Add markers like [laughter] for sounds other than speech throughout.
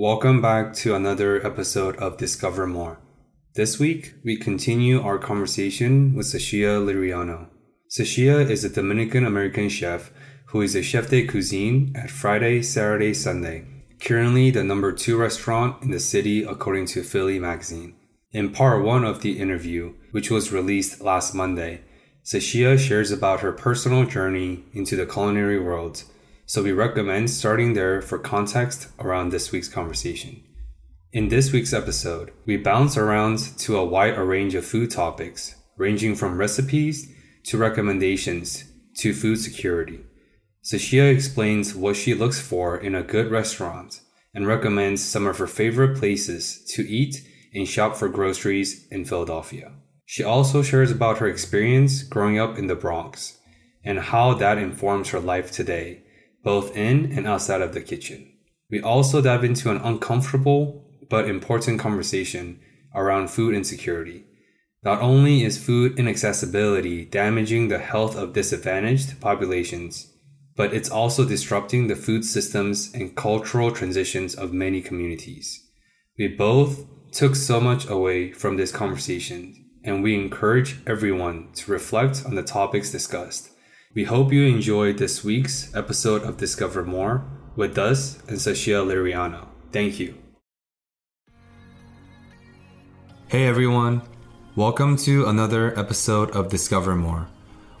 Welcome back to another episode of Discover More. This week, we continue our conversation with Sashia Liriano. Sashia is a Dominican American chef who is a chef de cuisine at Friday, Saturday, Sunday, currently the number two restaurant in the city according to Philly Magazine. In part one of the interview, which was released last Monday, Sashia shares about her personal journey into the culinary world, so we recommend starting there for context around this week's conversation. In this week's episode, we bounce around to a wide range of food topics, ranging from recipes to recommendations to food security. Sashia explains what she looks for in a good restaurant and recommends some of her favorite places to eat and shop for groceries in Philadelphia. She also shares about her experience growing up in the Bronx and how that informs her life today, both in and outside of the kitchen. We also dive into an uncomfortable but important conversation around food insecurity. Not only is food inaccessibility damaging the health of disadvantaged populations, but it's also disrupting the food systems and cultural transitions of many communities. We both took so much away from this conversation, and we encourage everyone to reflect on the topics discussed. We hope you enjoyed this week's episode of Discover More with us and Sashia Liriano. Thank you. Hey everyone, welcome to another episode of Discover More,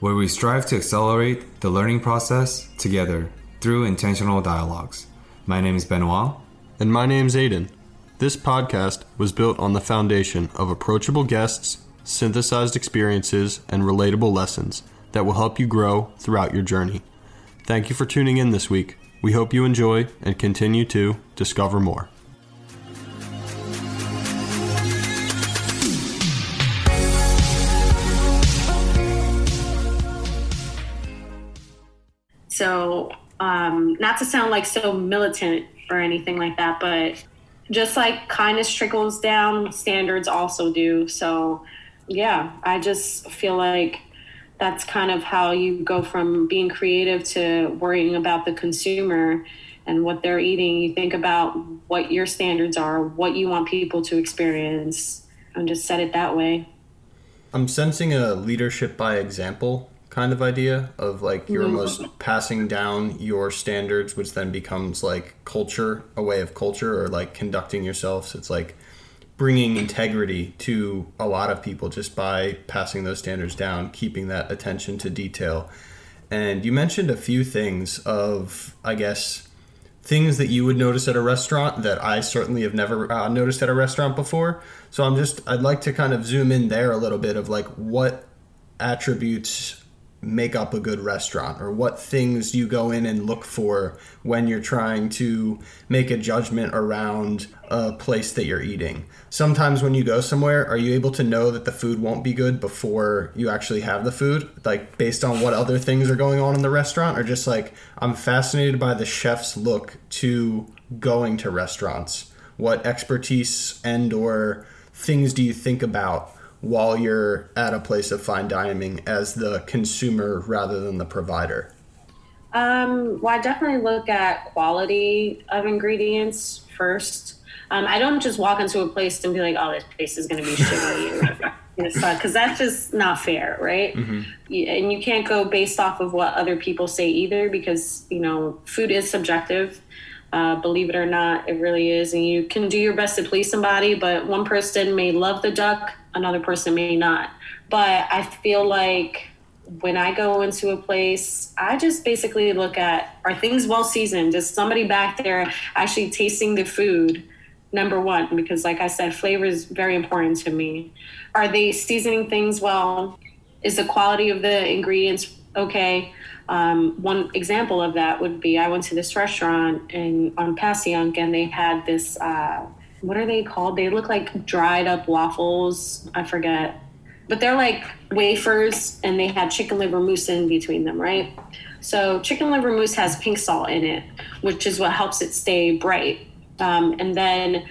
where we strive to accelerate the learning process together through intentional dialogues. My name is Benoit. And my name is Aiden. This podcast was built on the foundation of approachable guests, synthesized experiences, and relatable lessons that will help you grow throughout your journey. Thank you for tuning in this week. We hope you enjoy and continue to discover more. So, um, not to sound like so militant or anything like that, but just like kindness trickles down, standards also do. So, yeah, I just feel like that's kind of how you go from being creative to worrying about the consumer and what they're eating. You think about what your standards are, what you want people to experience, and just set it that way. I'm sensing a leadership by example kind of idea of like you're mm-hmm. almost passing down your standards which then becomes like culture a way of culture or like conducting yourself so it's like bringing integrity to a lot of people just by passing those standards down keeping that attention to detail. And you mentioned a few things of i guess things that you would notice at a restaurant that i certainly have never uh, noticed at a restaurant before. So i'm just i'd like to kind of zoom in there a little bit of like what attributes make up a good restaurant or what things you go in and look for when you're trying to make a judgment around a place that you're eating. Sometimes when you go somewhere, are you able to know that the food won't be good before you actually have the food? Like based on what other things are going on in the restaurant or just like I'm fascinated by the chef's look to going to restaurants. What expertise and or things do you think about while you're at a place of fine dining as the consumer rather than the provider? Um, well, I definitely look at quality of ingredients first. Um, I don't just walk into a place and be like, "Oh, this place is going to be shitty," [laughs] because that's just not fair, right? Mm-hmm. And you can't go based off of what other people say either, because you know, food is subjective. Uh, believe it or not, it really is. And you can do your best to please somebody, but one person may love the duck, another person may not. But I feel like when I go into a place, I just basically look at are things well seasoned? Is somebody back there actually tasting the food? Number one, because like I said, flavor is very important to me. Are they seasoning things well? Is the quality of the ingredients okay? Um, one example of that would be I went to this restaurant in on Passyunk and they had this uh, what are they called? They look like dried up waffles. I forget. But they're like wafers and they had chicken liver mousse in between them, right? So chicken liver mousse has pink salt in it, which is what helps it stay bright. Um, and then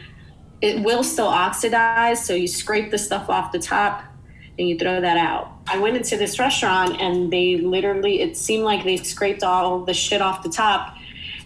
it will still oxidize. So you scrape the stuff off the top and you throw that out. I went into this restaurant and they literally, it seemed like they scraped all the shit off the top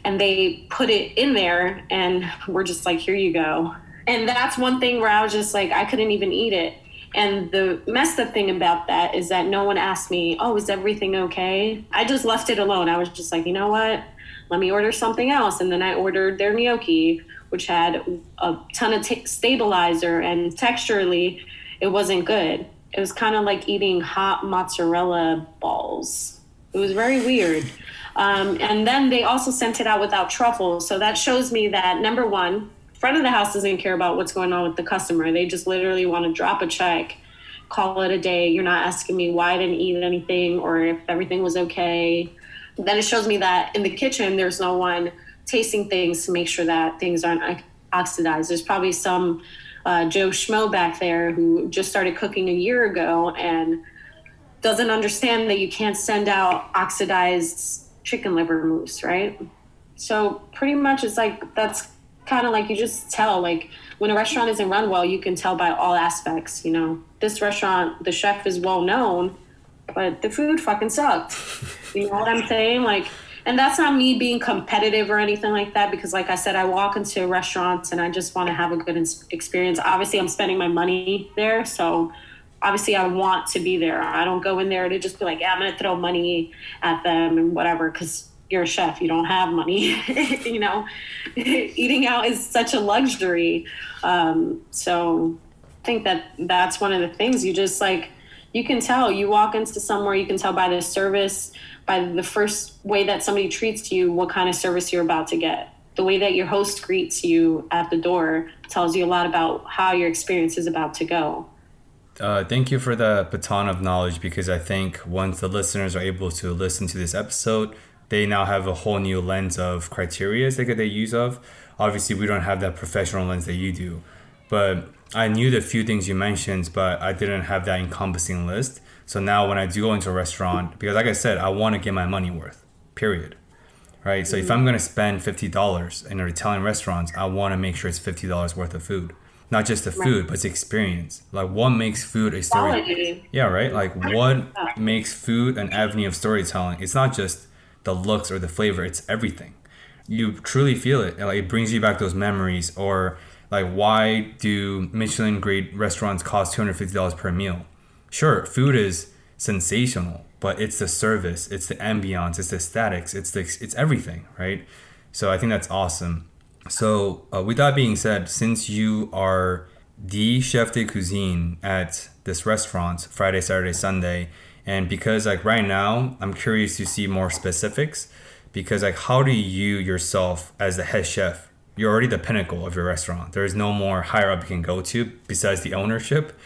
and they put it in there and we're just like here you go. And that's one thing where i was just like i couldn't even eat it. And the messed up thing about that is that no one asked me oh is everything okay? I just left it alone. I was just like you know what? Let me order something else. And then i ordered their gnocchi which had a ton of t- stabilizer and texturally it wasn't good. It was kind of like eating hot mozzarella balls. It was very weird um, and then they also sent it out without truffles. So that shows me that number one, front of the house doesn't care about what's going on with the customer. They just literally want to drop a check, call it a day. You're not asking me why I didn't eat anything or if everything was okay. Then it shows me that in the kitchen, there's no one tasting things to make sure that things aren't oxidized. There's probably some uh, Joe Schmo back there who just started cooking a year ago and doesn't understand that you can't send out oxidized chicken liver mousse, right? So pretty much it's like that's kind of like you just tell like when a restaurant isn't run well, you can tell by all aspects. You know, this restaurant, the chef is well known, but the food fucking sucked. you know what I'm saying? Like, and that's not me being competitive or anything like that because, like I said, I walk into restaurants and I just want to have a good experience. Obviously, I'm spending my money there, so obviously I want to be there. I don't go in there to just be like, yeah, I'm going to throw money at them and whatever, because you're a chef, you don't have money. [laughs] you know, [laughs] eating out is such a luxury. Um, so I think that that's one of the things you just like, you can tell you walk into somewhere, you can tell by the service, by the first way that somebody treats you, what kind of service you're about to get. The way that your host greets you at the door tells you a lot about how your experience is about to go. Uh, thank you for the baton of knowledge because I think once the listeners are able to listen to this episode, they now have a whole new lens of criteria they could they use of. Obviously, we don't have that professional lens that you do, but I knew the few things you mentioned, but I didn't have that encompassing list. So now when I do go into a restaurant, because like I said, I want to get my money worth. Period. Right. So if I'm going to spend fifty dollars in a Italian restaurant, I want to make sure it's fifty dollars worth of food not just the food, right. but it's experience. Like what makes food a story? Quality. Yeah, right. Like what makes food an avenue of storytelling? It's not just the looks or the flavor; it's everything. You truly feel it, and like it brings you back those memories. Or like, why do Michelin grade restaurants cost two hundred fifty dollars per meal? Sure, food is sensational, but it's the service, it's the ambiance, it's the statics, it's the it's everything, right? So I think that's awesome. So, uh, with that being said, since you are the chef de cuisine at this restaurant Friday, Saturday, Sunday, and because like right now, I'm curious to see more specifics because like how do you yourself as the head chef, you're already the pinnacle of your restaurant. There is no more higher up you can go to besides the ownership.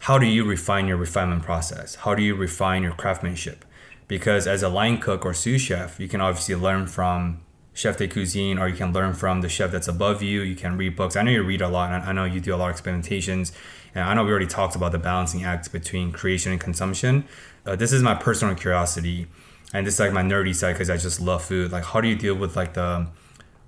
How do you refine your refinement process? How do you refine your craftsmanship? Because as a line cook or sous chef, you can obviously learn from chef de cuisine or you can learn from the chef that's above you. You can read books. I know you read a lot and i know you do a lot of experimentations. And i know we already talked about the balancing act between creation and consumption. Uh, this is my personal curiosity and this is like my nerdy side because i just love food. Like how do you deal with like the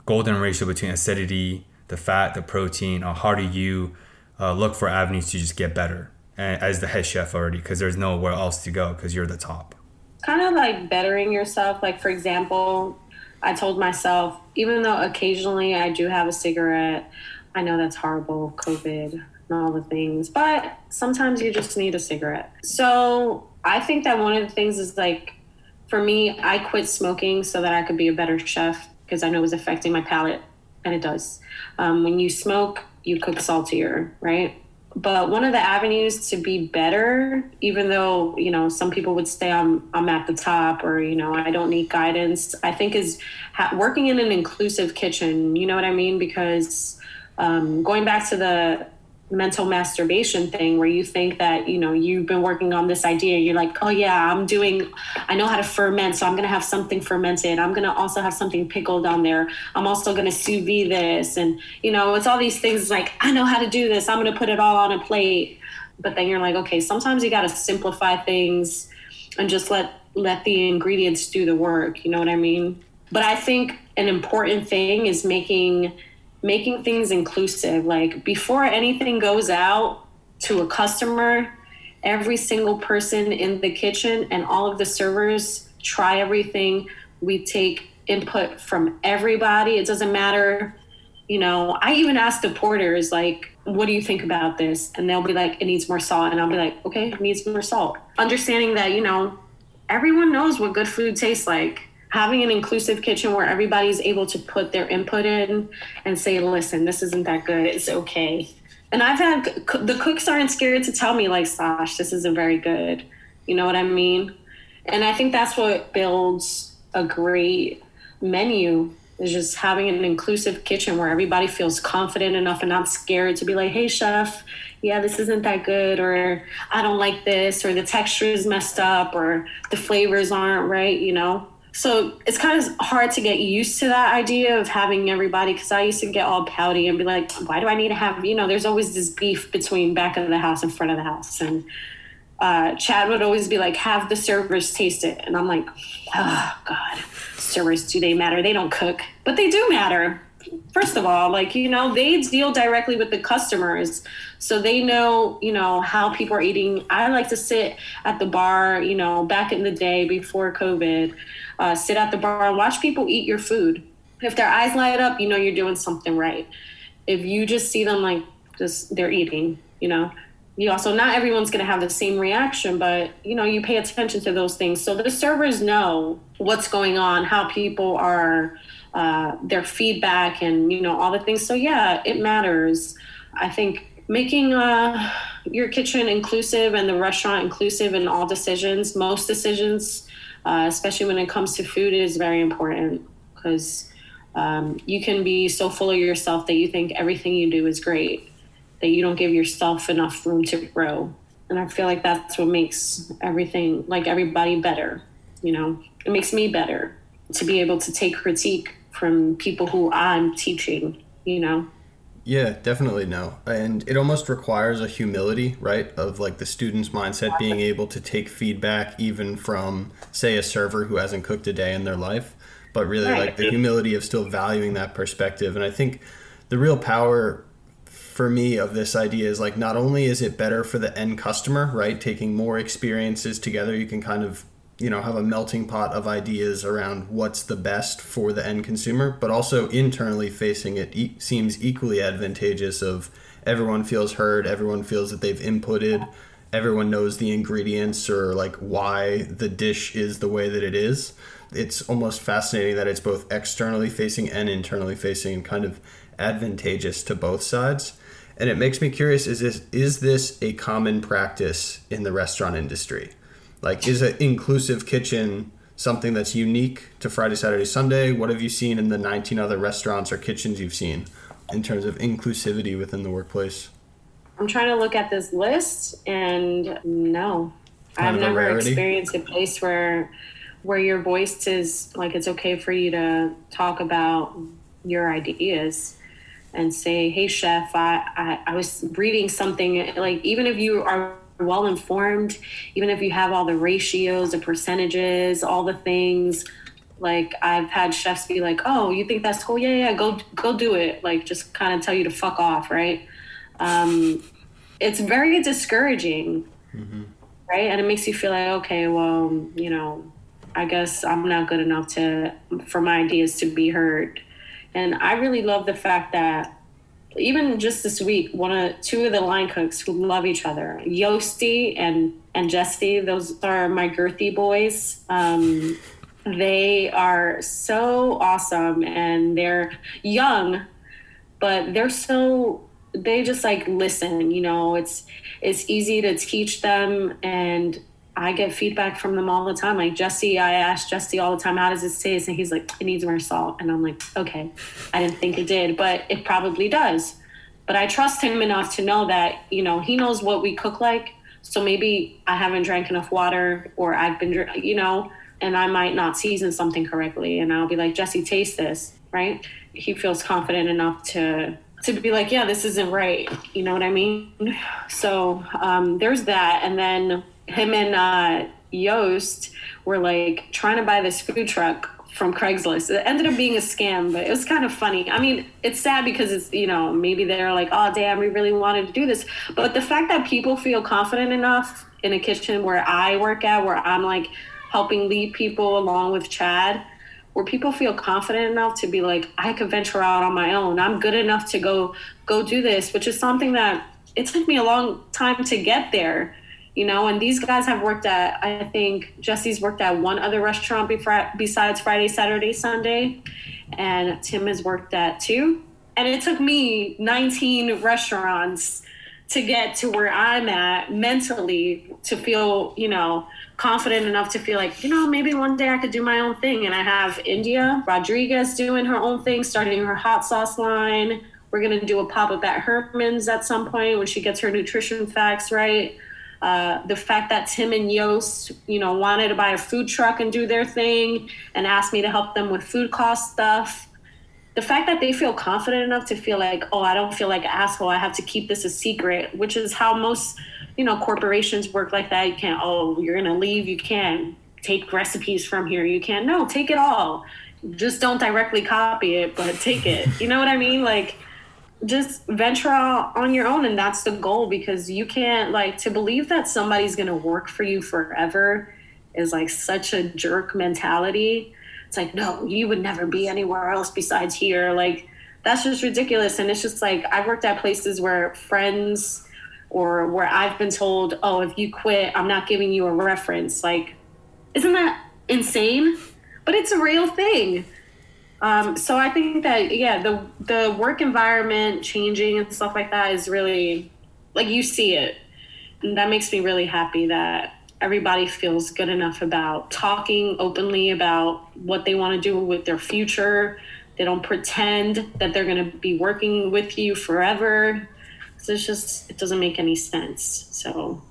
golden ratio between acidity the fat the protein or how do you uh, look for avenues to just get better as the head chef already? Because there's nowhere else to go because you're the top. Kind of like bettering yourself. Like for example I told myself, even though occasionally I do have a cigarette, I know that's horrible, COVID and all the things, but sometimes you just need a cigarette. So I think that one of the things is like, for me, I quit smoking so that I could be a better chef because I know it was affecting my palate, and it does. Um, when you smoke, you cook saltier, right? But one of the avenues to be better even though you know some people would say i'm i'm at the top or you know i don't need guidance i think is ha- working in an inclusive kitchen you know what i mean? Because um, going back to the mental masturbation thing where you think that you know you've been working on this idea. You're like oh yeah i'm doing i know how to ferment so i'm going to have something fermented. I'm going to also have something pickled on there. I'm also going to sous vide this. And you know it's all these things like i know how to do this. I'm going to put it all on a plate. But then you're like okay sometimes you got to simplify things and just let let the ingredients do the work. You know what i mean? But i think an important thing is making making things inclusive. Like before anything goes out to a customer, every single person in the kitchen and all of the servers try everything. We take input from everybody. It doesn't matter, you know. I even ask the porters, like, what do you think about this? And they'll be like, it needs more salt. And I'll be like, okay, it needs more salt. Understanding that, you know, everyone knows what good food tastes like. Having an inclusive kitchen where everybody's able to put their input in and say, listen, this isn't that good. It's okay. And I've had the cooks aren't scared to tell me, like, Sash, this isn't very good. You know what I mean? And I think that's what builds a great menu is just having an inclusive kitchen where everybody feels confident enough and not scared to be like, hey, chef, yeah, this isn't that good, or I don't like this, or the texture is messed up, or the flavors aren't right, you know? So it's kind of hard to get used to that idea of having everybody because I used to get all pouty and be like, why do I need to have, you know, there's always this beef between back of the house and front of the house. And uh, Chad would always be like, have the servers taste it. And I'm like, oh, God, servers, do they matter? They don't cook, but they do matter. First of all, like, you know, they deal directly with the customers. So they know, you know, how people are eating. I like to sit at the bar, you know, back in the day before COVID, uh, sit at the bar and watch people eat your food. If their eyes light up, you know you're doing something right. If you just see them like just they're eating, you know, you also not everyone's going to have the same reaction but you know you pay attention to those things so the servers know what's going on how people are uh, their feedback and you know all the things so yeah it matters i think making uh, your kitchen inclusive and the restaurant inclusive in all decisions most decisions uh, especially when it comes to food is very important because um, you can be so full of yourself that you think everything you do is great that you don't give yourself enough room to grow. And I feel like that's what makes everything, like everybody better. You know, it makes me better to be able to take critique from people who I'm teaching, you know? Yeah, definitely no. And it almost requires a humility, right? Of like the student's mindset being able to take feedback even from, say, a server who hasn't cooked a day in their life, but really right. like the humility of still valuing that perspective. And I think the real power for me of this idea is like not only is it better for the end customer, right? Taking more experiences together, you can kind of you know have a melting pot of ideas around what's the best for the end consumer but also internally facing it e- seems equally advantageous of everyone feels heard everyone feels that they've inputted everyone knows the ingredients or like why the dish is the way that it is. It's almost fascinating that it's both externally facing and internally facing and kind of advantageous to both sides. And it makes me curious is this is this a common practice in the restaurant industry like is an inclusive kitchen something that's unique to friday saturday sunday? What have you seen in the 19 other restaurants or kitchens you've seen in terms of inclusivity within the workplace? I'm trying to look at this list and no. Kind i've never rarity. experienced a place where where your voice is like it's okay for you to talk about your ideas and say, "Hey, chef, I, I, I was reading something like even if you are well informed, even if you have all the ratios, the percentages, all the things." Like I've had chefs be like, "Oh, you think that's cool? Yeah, yeah, go go do it." Like just kind of tell you to fuck off, right? Um, it's very discouraging, mm-hmm. right? And it makes you feel like, okay, well, you know, I guess I'm not good enough to for my ideas to be heard. And I really love the fact that even just this week, one of two of the line cooks who love each other, Yosti and and Jesse, those are my girthy boys. Um, they are so awesome and they're young, but they're so they just like listen. You know, it's it's easy to teach them and I get feedback from them all the time. Like Jesse, I ask Jesse all the time, how does this taste? And he's like, it needs more salt. And I'm like, okay, I didn't think it did, but it probably does. But I trust him enough to know that, you know, he knows what we cook like. So maybe I haven't drank enough water or I've been, you know, and I might not season something correctly. And I'll be like, Jesse, taste this, right? He feels confident enough to to be like, yeah, this isn't right. You know what I mean? So um, there's that. And then him and uh, Yost were like trying to buy this food truck from Craigslist. It ended up being a scam, but it was kind of funny. I mean, it's sad because it's, you know, maybe they're like, oh, damn, we really wanted to do this. But the fact that people feel confident enough in a kitchen where I work at, where I'm like helping lead people along with Chad, where people feel confident enough to be like, I could venture out on my own. I'm good enough to go go do this, which is something that it took me a long time to get there. You know, and these guys have worked at, I think Jesse's worked at one other restaurant besides Friday, Saturday, Sunday, and Tim has worked at two. And it took me 19 restaurants to get to where I'm at mentally to feel, you know, confident enough to feel like, you know, maybe one day I could do my own thing. And I have India Rodriguez doing her own thing, starting her hot sauce line. We're going to do a pop up at Herman's at some point when she gets her nutrition facts right. Uh, the fact that Tim and Yost, you know, wanted to buy a food truck and do their thing and asked me to help them with food cost stuff. The fact that they feel confident enough to feel like, oh, I don't feel like asshole. I have to keep this a secret, which is how most you know, corporations work like that. You can't, oh, you're going to leave. You can't take recipes from here. You can't, no, take it all. Just don't directly copy it, but take it. You know what I mean? Like, just venture out on your own. And that's the goal because you can't, like, to believe that somebody's going to work for you forever is like such a jerk mentality. It's like, no, you would never be anywhere else besides here. Like, that's just ridiculous. And it's just like, I've worked at places where friends, or where I've been told, oh, if you quit, I'm not giving you a reference. Like, isn't that insane? But it's a real thing. Um, so I think that yeah, the the work environment changing and stuff like that is really like you see it, and that makes me really happy that everybody feels good enough about talking openly about what they want to do with their future. They don't pretend that they're going to be working with you forever it's just it doesn't make any sense. So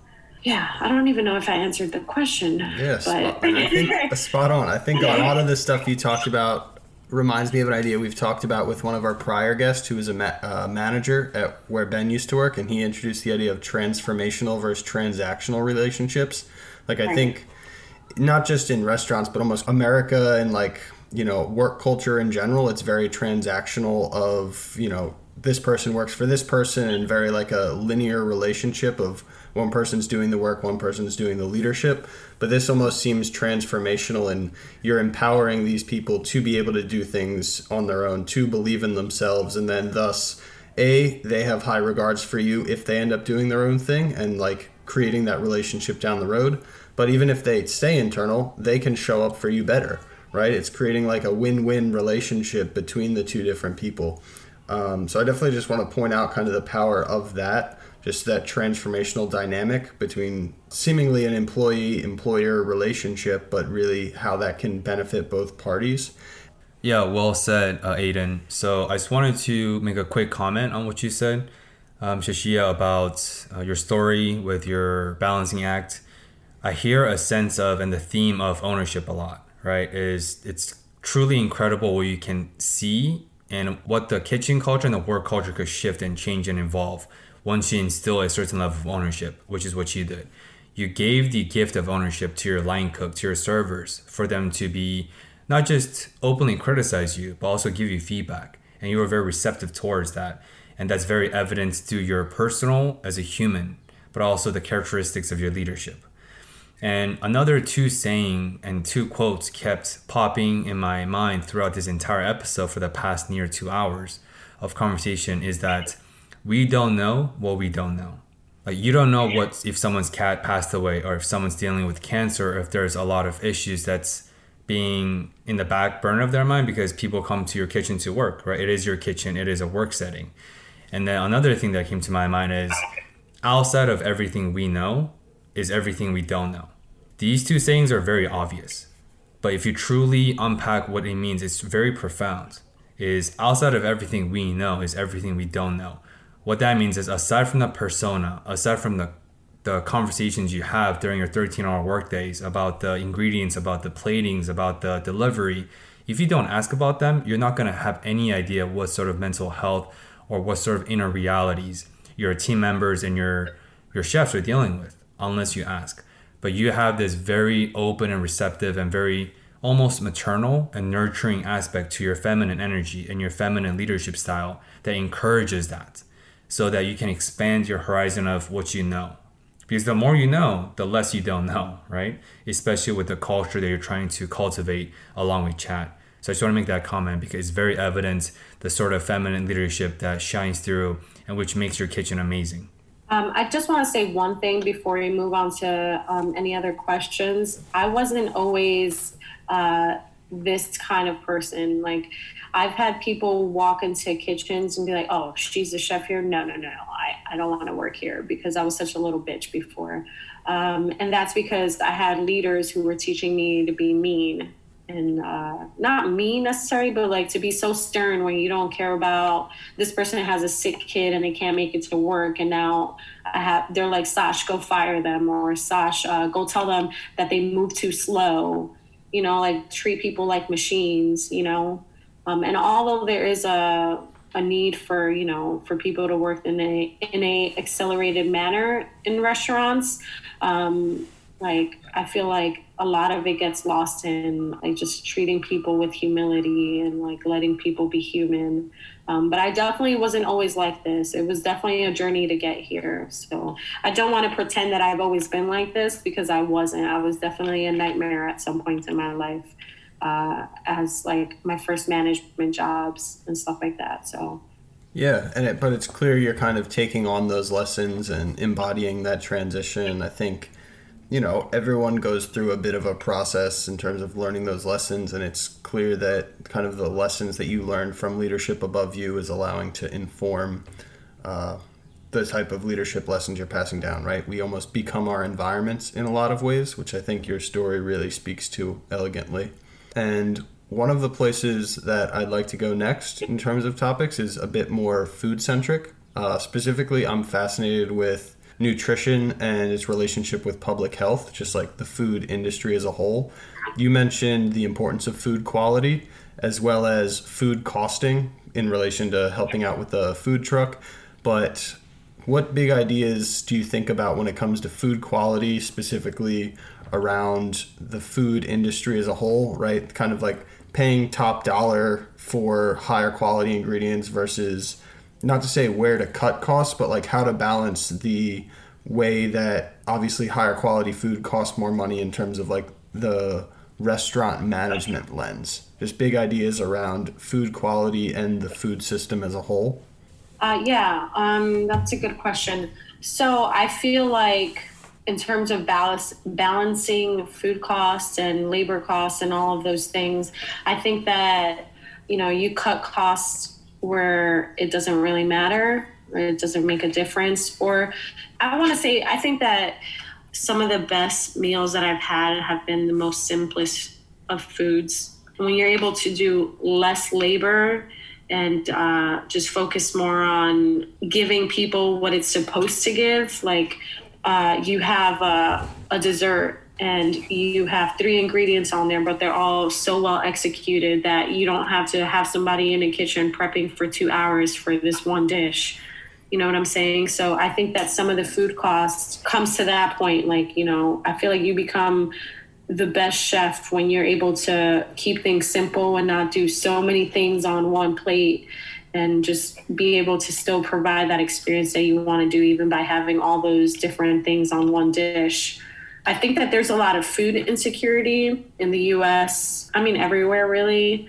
yeah, I don't even know if I answered the question. Yes, yeah, I think [laughs] spot on. I think a lot of the stuff you talked about reminds me of an idea we've talked about with one of our prior guests who was a ma- uh, manager at where Ben used to work, and he introduced the idea of transformational versus transactional relationships. Like I think not just in restaurants, but almost America and like you know work culture in general, it's very transactional. Of you know this person works for this person and very like a linear relationship of one person's doing the work, one person's doing the leadership. But this almost seems transformational, and you're empowering these people to be able to do things on their own, to believe in themselves, and then thus, A, they have high regards for you if they end up doing their own thing and like creating that relationship down the road. But even if they stay internal, they can show up for you better, right? It's creating like a win win relationship between the two different people. Um, so I definitely just want to point out kind of the power of that, just that transformational dynamic between seemingly an employee employer relationship, but really how that can benefit both parties. Yeah, well said, uh, Aiden. So I just wanted to make a quick comment on what you said, um, Sashia, about uh, your story with your balancing act. I hear a sense of and the theme of ownership a lot, right? Is it's truly incredible what you can see and what the kitchen culture and the work culture could shift and change and evolve once you instill a certain level of ownership, which is what you did. You gave the gift of ownership to your line cook, to your servers, for them to be not just openly criticize you, but also give you feedback. And you were very receptive towards that. And that's very evident through your personal as a human, but also the characteristics of your leadership. And another two saying and two quotes kept popping in my mind throughout this entire episode for the past near two hours of conversation is that we don't know what we don't know. Like you don't know what if someone's cat passed away or if someone's dealing with cancer or if there's a lot of issues that's being in the back burner of their mind because people come to your kitchen to work, right? It is your kitchen, it is a work setting. And then another thing that came to my mind is outside of everything we know is everything we don't know. These two sayings are very obvious, but if you truly unpack what it means, it's very profound. Is outside of everything we know is everything we don't know. What that means is aside from the persona, aside from the the conversations you have during your 13 hour workdays about the ingredients, about the platings, about the delivery, if you don't ask about them, you're not going to have any idea what sort of mental health or what sort of inner realities your team members and your your chefs are dealing with unless you ask. But you have this very open and receptive and very almost maternal and nurturing aspect to your feminine energy and your feminine leadership style that encourages that so that you can expand your horizon of what you know. Because the more you know, the less you don't know, right? Especially with the culture that you're trying to cultivate along with Chad. So I just want to make that comment because it's very evident the sort of feminine leadership that shines through and which makes your kitchen amazing. Um, I just want to say one thing before we move on to um, any other questions. I wasn't always uh, this kind of person. Like, I've had people walk into kitchens and be like, oh, she's a chef here. No, no, no, I, I don't want to work here because I was such a little bitch before. Um, and that's because I had leaders who were teaching me to be mean and uh, not mean necessarily, but like to be so stern when you don't care about this person has a sick kid and they can't make it to work, and now I have they're like Sash, go fire them, or Sash, uh, go tell them that they move too slow. You know, like treat people like machines. You know, um, and although there is a a need for you know for people to work in a in a accelerated manner in restaurants. Um, like I feel like a lot of it gets lost in like just treating people with humility and like letting people be human. Um, but I definitely wasn't always like this. It was definitely a journey to get here. So I don't want to pretend that I've always been like this because I wasn't. I was definitely a nightmare at some points in my life uh, as like my first management jobs and stuff like that. So. Yeah, and it, but it's clear you're kind of taking on those lessons and embodying that transition. I think you know, everyone goes through a bit of a process in terms of learning those lessons, and it's clear that kind of the lessons that you learned from leadership above you is allowing to inform uh, the type of leadership lessons you're passing down, right? We almost become our environments in a lot of ways, which I think your story really speaks to elegantly. And one of the places that I'd like to go next in terms of topics is a bit more food centric. Uh, specifically, I'm fascinated with nutrition and its relationship with public health, just like the food industry as a whole. You mentioned the importance of food quality as well as food costing in relation to helping out with the food truck. But what big ideas do you think about when it comes to food quality, specifically around the food industry as a whole, right? Kind of like paying top dollar for higher quality ingredients versus not to say where to cut costs, but like how to balance the way that obviously higher quality food costs more money in terms of like the restaurant management lens. Just big ideas around food quality and the food system as a whole. Uh, yeah, um, that's a good question. So I feel like in terms of balance, balancing food costs and labor costs and all of those things, I think that you know you cut costs where it doesn't really matter or it doesn't make a difference or i want to say i think that some of the best meals that i've had have been the most simplest of foods. When you're able to do less labor and uh, just focus more on giving people what it's supposed to give like uh, you have a, a dessert and you have three ingredients on there, but they're all so well executed that you don't have to have somebody in the kitchen prepping for two hours for this one dish. You know what I'm saying? So I think that some of the food costs comes to that point. Like, you know, I feel like you become the best chef when you're able to keep things simple and not do so many things on one plate and just be able to still provide that experience that you want to do even by having all those different things on one dish I think that there's a lot of food insecurity in the US. I mean, everywhere really.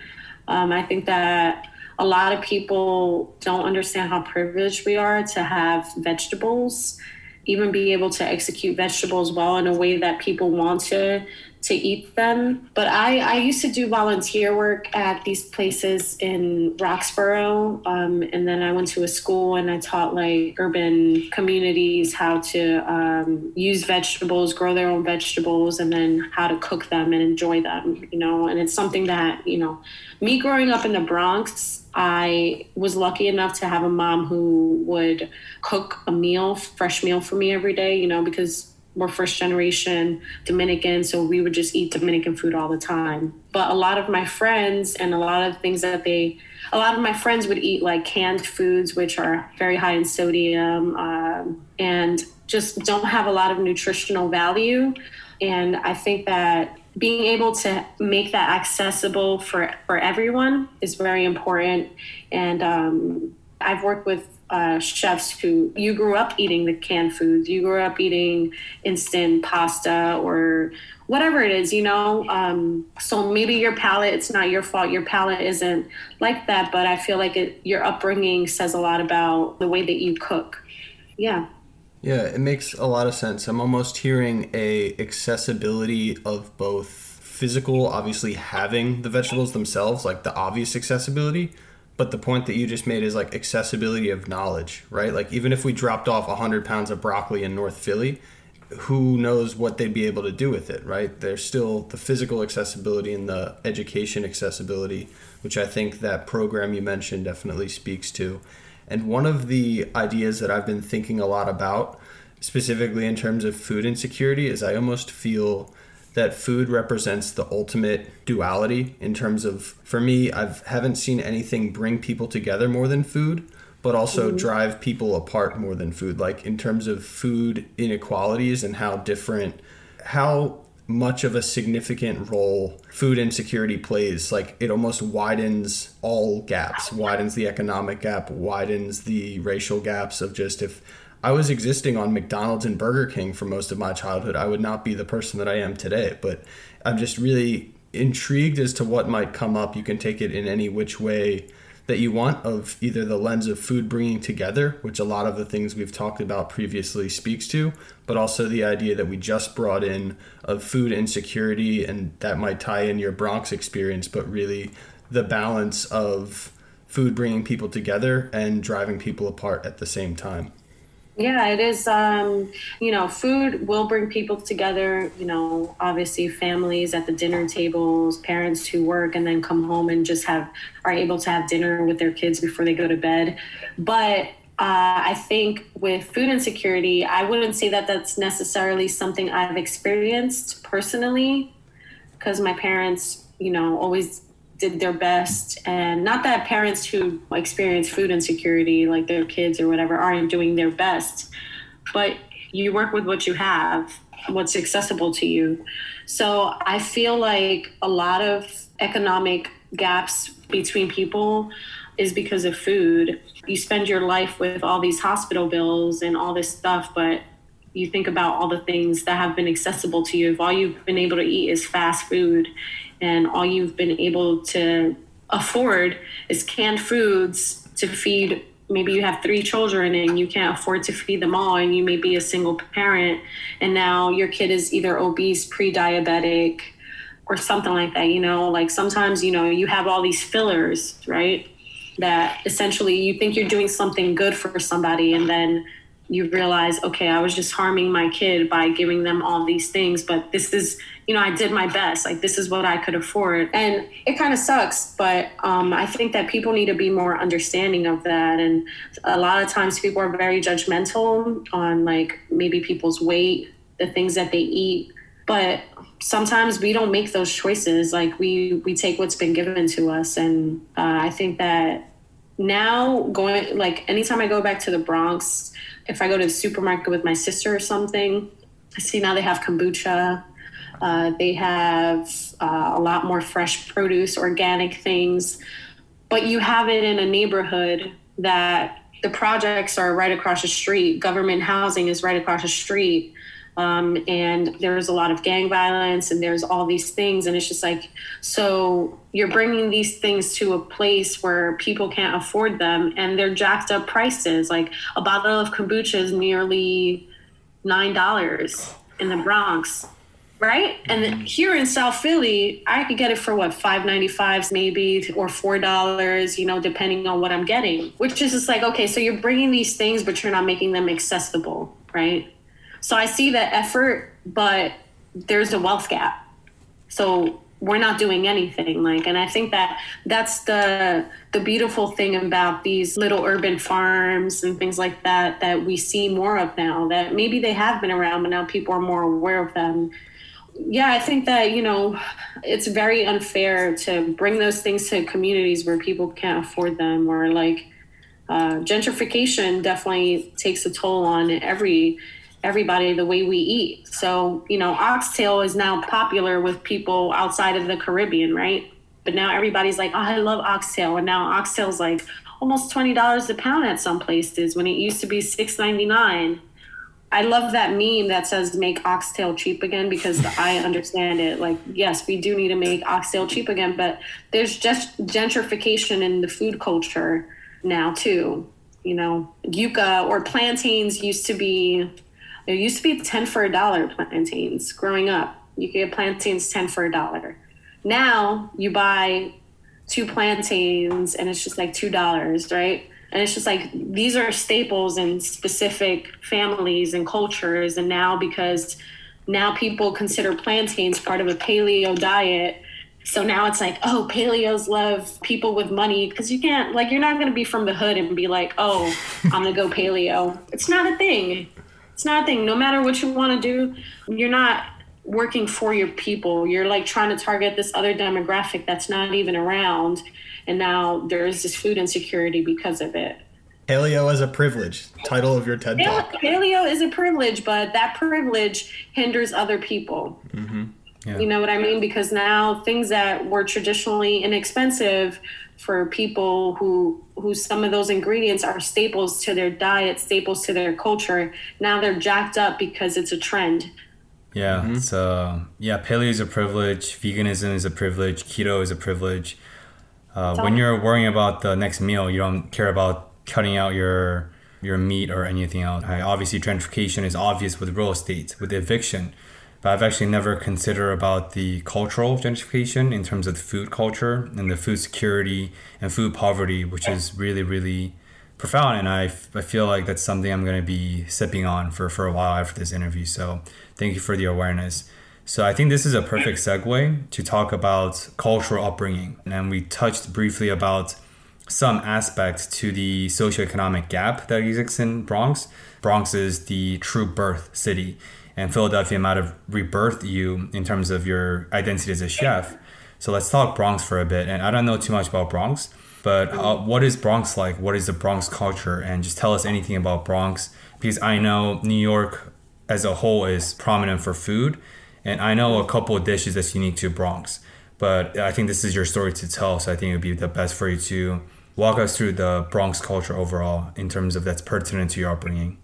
Um, I think that a lot of people don't understand how privileged we are to have vegetables, even be able to execute vegetables well in a way that people want to to eat them. But I, I used to do volunteer work at these places in Roxborough. Um, and then I went to a school and I taught like urban communities how to um, use vegetables, grow their own vegetables, and then how to cook them and enjoy them, you know. And it's something that, you know, me growing up in the Bronx, I was lucky enough to have a mom who would cook a meal, fresh meal for me every day, you know, because we're first generation Dominican, so we would just eat Dominican food all the time. But a lot of my friends and a lot of things that they, a lot of my friends would eat like canned foods, which are very high in sodium um, and just don't have a lot of nutritional value. And I think that being able to make that accessible for, for everyone is very important. And um, I've worked with uh, chefs who you grew up eating the canned foods, you grew up eating instant pasta or whatever it is, you know. Um, so maybe your palate, it's not your fault. Your palate isn't like that, but I feel like it, your upbringing says a lot about the way that you cook. Yeah. Yeah, it makes a lot of sense. I'm almost hearing a accessibility of both physical, obviously having the vegetables themselves, like the obvious accessibility, but the point that you just made is like accessibility of knowledge, right? Like even if we dropped off 100 pounds of broccoli in North Philly, who knows what they'd be able to do with it, right? There's still the physical accessibility and the education accessibility, which I think that program you mentioned definitely speaks to. And one of the ideas that I've been thinking a lot about, specifically in terms of food insecurity, is I almost feel that food represents the ultimate duality in terms of for me I've haven't seen anything bring people together more than food but also mm-hmm. drive people apart more than food like in terms of food inequalities and how different how much of a significant role food insecurity plays like it almost widens all gaps widens the economic gap widens the racial gaps of just if I was existing on McDonald's and Burger King for most of my childhood, I would not be the person that I am today. But I'm just really intrigued as to what might come up. You can take it in any which way that you want of either the lens of food bringing together, which a lot of the things we've talked about previously speaks to, but also the idea that we just brought in of food insecurity, and that might tie in your Bronx experience, but really the balance of food bringing people together and driving people apart at the same time. Yeah, it is. Um, you know, food will bring people together. You know, obviously, families at the dinner tables, parents who work and then come home and just have are able to have dinner with their kids before they go to bed. But uh, I think with food insecurity, I wouldn't say that that's necessarily something I've experienced personally, because my parents, you know, always did their best. And not that parents who experience food insecurity like their kids or whatever aren't doing their best but you work with what you have what's accessible to you. So i feel like a lot of economic gaps between people is because of food. You spend your life with all these hospital bills and all this stuff but you think about all the things that have been accessible to you. If all you've been able to eat is fast food and all you've been able to afford is canned foods to feed maybe you have three children and you can't afford to feed them all and you may be a single parent and now your kid is either obese pre-diabetic or something like that you know? Like sometimes you know you have all these fillers right that essentially you think you're doing something good for somebody and then you realize okay i was just harming my kid by giving them all these things but this is you know, I did my best. Like, this is what I could afford. And it kind of sucks, but um, I think that people need to be more understanding of that. And a lot of times people are very judgmental on, like, maybe people's weight, the things that they eat. But sometimes we don't make those choices. Like, we, we take what's been given to us. And uh, I think that now going, like, anytime I go back to the Bronx, if I go to the supermarket with my sister or something, I see now they have kombucha uh, they have uh, a lot more fresh produce, organic things, but you have it in a neighborhood that the projects are right across the street. Government housing is right across the street. Um, and there's a lot of gang violence and there's all these things and it's just like so you're bringing these things to a place where people can't afford them and they're jacked up prices like a bottle of kombucha is nearly nine dollars in the bronx right? And mm-hmm. here in South Philly, I could get it for what five ninety five maybe or four dollars, you know, depending on what I'm getting. Which is just like okay, so you're bringing these things, but you're not making them accessible, right? So I see the effort, but there's a wealth gap. So we're not doing anything like and i think that that's the the beautiful thing about these little urban farms and things like that that we see more of now that maybe they have been around but now people are more aware of them yeah, I think that, you know, it's very unfair to bring those things to communities where people can't afford them or like uh, gentrification definitely takes a toll on every everybody the way we eat. So, you know, oxtail is now popular with people outside of the Caribbean, right? But now everybody's like, oh, I love oxtail. And now oxtail's like almost $20 a pound at some places when it used to be $6.99 I love that meme that says make oxtail cheap again because [laughs] I understand it. Like, yes, we do need to make oxtail cheap again, but there's just gentrification in the food culture now too. You know, yuca or plantains used to be there used to be 10 for a dollar plantains growing up. You could get plantains 10 for a dollar. Now you buy two plantains and it's just like $2, right? And it's just like these are staples in specific families and cultures. And now, because now people consider plantains part of a paleo diet, so now it's like, oh, paleos love people with money because you can't, like, you're not going to be from the hood and be like, oh, I'm going to go paleo. It's not a thing. It's not a thing. No matter what you want to do, you're not working for your people. You're like trying to target this other demographic that's not even around and now there is this food insecurity because of it. Paleo as a privilege, title of your TED Talk. Paleo is a privilege, but that privilege hinders other people. Mm-hmm. Yeah. You know what I mean? Because now things that were traditionally inexpensive for people who who some of those ingredients are staples to their diet, staples to their culture, now they're jacked up because it's a trend. Yeah, mm-hmm. so yeah, paleo is a privilege, veganism is a privilege, keto is a privilege uh, when you're worrying about the next meal, you don't care about cutting out your your meat or anything else. Right? Obviously, gentrification is obvious with real estate, with eviction, but I've actually never considered about the cultural gentrification in terms of the food culture and the food security and food poverty, which is really, really profound. And I, I feel like that's something I'm going to be sipping on for, for a while after this interview. So thank you for the awareness. So I think this is a perfect segue to talk about cultural upbringing. And we touched briefly about some aspects to the socioeconomic gap that exists in Bronx. Bronx is the true birth city, and Philadelphia might have rebirthed you in terms of your identity as a chef. So let's talk Bronx for a bit. And I don't know too much about Bronx, but uh, what is Bronx like? What is the Bronx culture? And just tell us anything about Bronx, because I know New York as a whole is prominent for food and I know a couple of dishes that's unique to Bronx, but I think this is your story to tell. So I think it would be the best for you to walk us through the Bronx culture overall in terms of that's pertinent to your upbringing.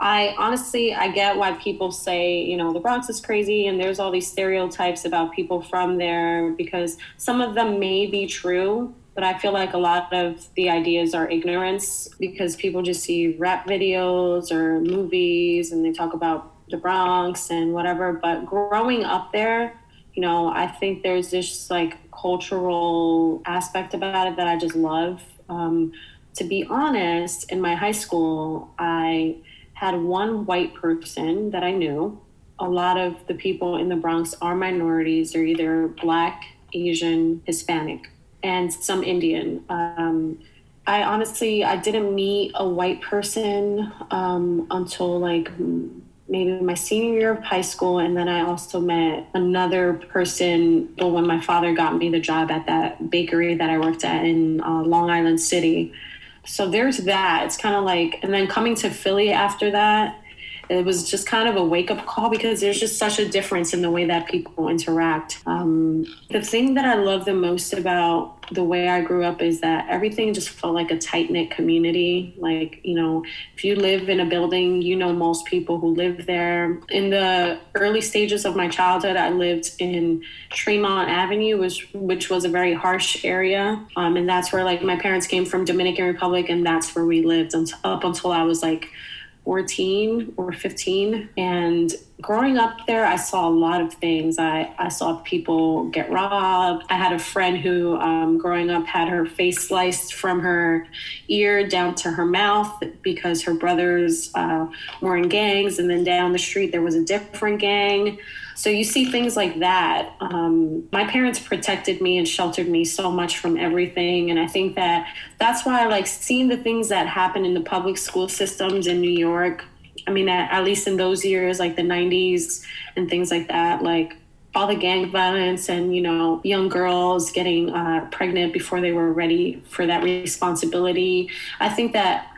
I honestly, I get why people say, you know, the Bronx is crazy and there's all these stereotypes about people from there because some of them may be true, but I feel like a lot of the ideas are ignorance because people just see rap videos or movies and they talk about the Bronx and whatever. But growing up there, you know, I think there's this like cultural aspect about it that I just love. Um, to be honest, in my high school, I had one white person that I knew. A lot of the people in the Bronx are minorities. They're either black, Asian, Hispanic, and some Indian. Um, I honestly, I didn't meet a white person um, until like maybe my senior year of high school. And then I also met another person when my father got me the job at that bakery that I worked at in uh, Long Island City. So there's that. It's kind of like, and then coming to Philly after that, it was just kind of a wake up call because there's just such a difference in the way that people interact. Um, the thing that I love the most about the way I grew up is that everything just felt like a tight knit community. Like, you know, if you live in a building, you know most people who live there. In the early stages of my childhood, I lived in Tremont Avenue, which which was a very harsh area. Um, and that's where like my parents came from Dominican Republic and that's where we lived until, up until I was like 14 or 15. And growing up there, I saw a lot of things. I, I saw people get robbed. I had a friend who, um, growing up, had her face sliced from her ear down to her mouth because her brothers uh, were in gangs. And then down the street, there was a different gang. So you see things like that. Um, my parents protected me and sheltered me so much from everything. And I think that that's why I like seeing the things that happen in the public school systems in New York. I mean, at, at least in those years, like the 90s and things like that, like all the gang violence and you know young girls getting uh, pregnant before they were ready for that responsibility i think that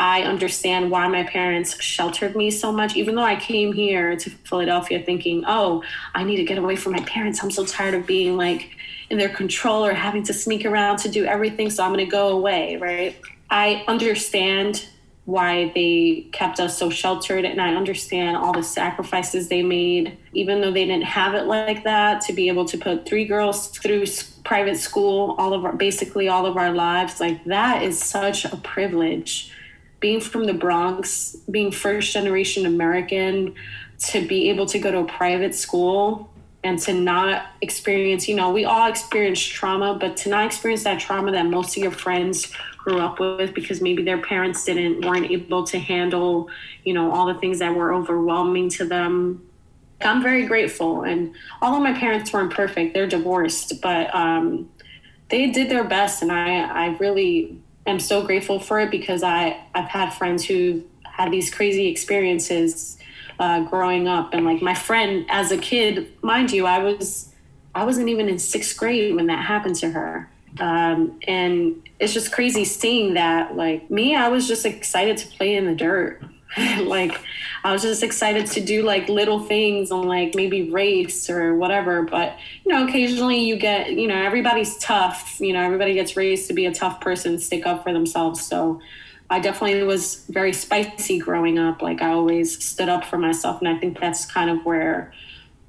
I understand why my parents sheltered me so much, even though I came here to Philadelphia thinking, oh, I need to get away from my parents. I'm so tired of being like in their control or having to sneak around to do everything. So I'm going to go away, right? I understand why they kept us so sheltered. And i understand all the sacrifices they made even though they didn't have it like that to be able to put three girls through private school all of our basically all of our lives. Like that is such a privilege. Being from the bronx being first generation american to be able to go to a private school and to not experience, you know, we all experience trauma, but to not experience that trauma that most of your friends grew up with because maybe their parents didn't weren't able to handle, you know, all the things that were overwhelming to them. I'm very grateful, and although my parents weren't perfect, they're divorced, but um, they did their best, and I I really am so grateful for it because I I've had friends who had these crazy experiences uh, growing up, and like my friend as a kid, mind you, I was I wasn't even in sixth grade when that happened to her. Um, and it's just crazy seeing that. Like me, I was just excited to play in the dirt. [laughs] like I was just excited to do like little things on like maybe race or whatever. But you know, occasionally you get, you know, everybody's tough. You know, everybody gets raised to be a tough person, stick up for themselves. So I definitely was very spicy growing up. Like I always stood up for myself, and I think that's kind of where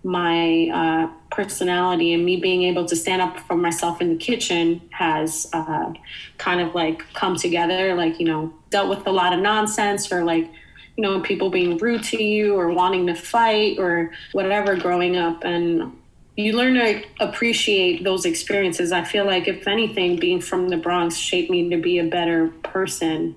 my uh, personality and me being able to stand up for myself in the kitchen has uh, kind of like come together. Like you know, dealt with a lot of nonsense or like you know people being rude to you or wanting to fight or whatever growing up and you learn to appreciate those experiences. I feel like, if anything, being from the Bronx shaped me to be a better person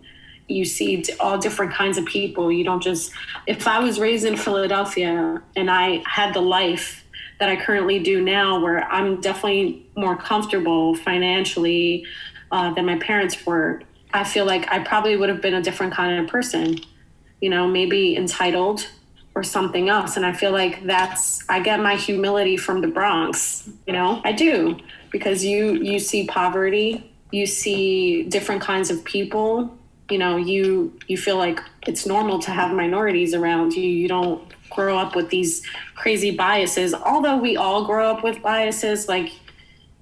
you see all different kinds of people. You don't just, if I was raised in Philadelphia and I had the life that I currently do now, where I'm definitely more comfortable financially uh, than my parents were, I feel like I probably would have been a different kind of person, you know, maybe entitled or something else. And I feel like that's, I get my humility from the Bronx, you know, I do because you, you see poverty, you see different kinds of people you know you you feel like it's normal to have minorities around you. You don't grow up with these crazy biases. Although we all grow up with biases like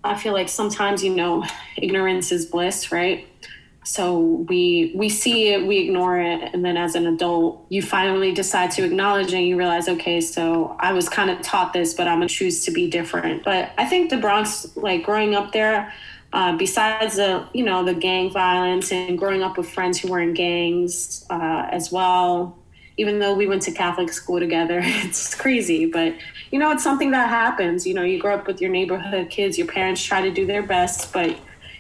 i feel like sometimes you know ignorance is bliss right? So we we see it we ignore it and then as an adult you finally decide to acknowledge and you realize okay so i was kind of taught this but i'm gonna choose to be different. But i think the bronx like growing up there uh, besides the you know the gang violence and growing up with friends who were in gangs uh, as well even though we went to catholic school together [laughs] it's crazy. But you know it's something that happens. You know you grow up with your neighborhood kids your parents try to do their best but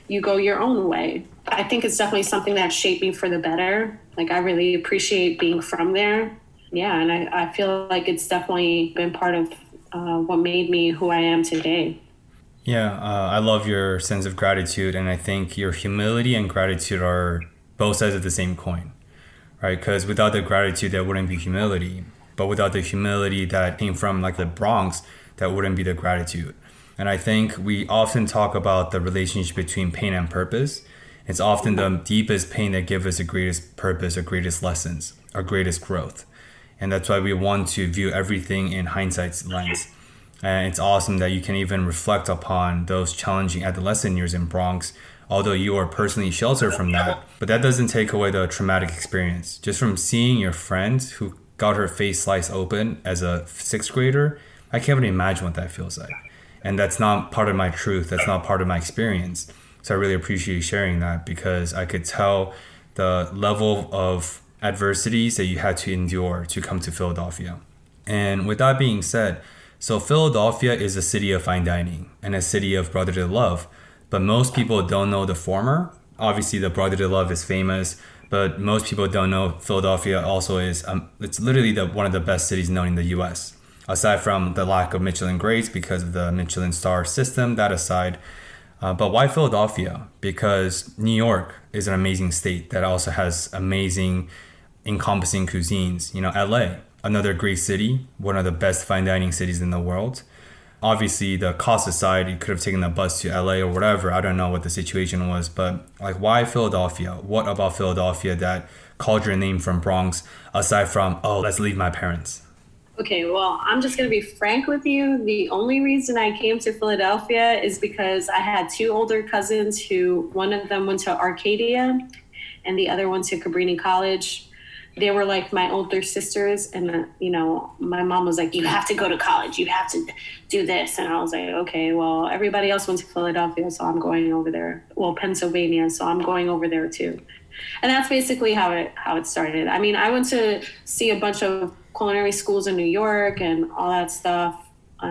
you go your own way. I think it's definitely something that shaped me for the better. Like i really appreciate being from there. Yeah and i, I feel like it's definitely been part of uh, what made me who i am today yeah, uh, I love your sense of gratitude, and I think your humility and gratitude are both sides of the same coin, right? Because without the gratitude, there wouldn't be humility, but without the humility that came from like the Bronx, that wouldn't be the gratitude. And I think we often talk about the relationship between pain and purpose. It's often the deepest pain that gives us the greatest purpose, our greatest lessons, our greatest growth. And that's why we want to view everything in hindsight's lens. And it's awesome that you can even reflect upon those challenging adolescent years in Bronx, although you are personally sheltered from that. But that doesn't take away the traumatic experience. Just from seeing your friend who got her face sliced open as a sixth grader, I can't even imagine what that feels like. And that's not part of my truth, that's not part of my experience. So I really appreciate you sharing that because I could tell the level of adversities that you had to endure to come to Philadelphia. And with that being said, so Philadelphia is a city of fine dining and a city of brotherly love, but most people don't know the former. Obviously, the brotherly love is famous, but most people don't know Philadelphia also is. Um, it's literally the one of the best cities known in the U.S. Aside from the lack of Michelin grades because of the Michelin star system, that aside. Uh, but why Philadelphia? Because New York is an amazing state that also has amazing encompassing cuisines. You know, LA another great city, one of the best fine dining cities in the world. Obviously, the cost aside, you could have taken a bus to LA or whatever. I don't know what the situation was, but like, why Philadelphia? What about Philadelphia that called your name from Bronx aside from, oh, let's leave my parents? Okay, well, I'm just going to be frank with you. The only reason I came to Philadelphia is because I had two older cousins who one of them went to Arcadia and the other went to Cabrini College. They were like my older sisters, and uh, you know, my mom was like, "You have to go to college. You have to do this," and I was like, "Okay, well, everybody else went to Philadelphia, so I'm going over there. Well, Pennsylvania, so I'm going over there too." And that's basically how it how it started. I mean, I went to see a bunch of culinary schools in New York and all that stuff, uh,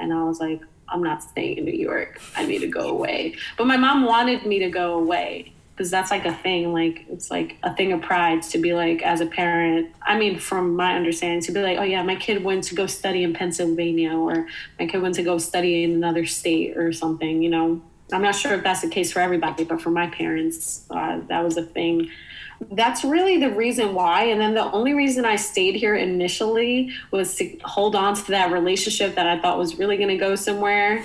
and I was like, I'm not staying in New York. I need to go away. But my mom wanted me to go away because that's like a thing. Like it's like a thing of pride to be like as a parent. I mean, from my understanding, to be like, oh yeah, my kid went to go study in Pennsylvania, or my kid went to go study in another state or something. You know, I'm not sure if that's the case for everybody, but for my parents, uh, that was a thing that's really the reason why. And then the only reason I stayed here initially was to hold on to that relationship that I thought was really going to go somewhere.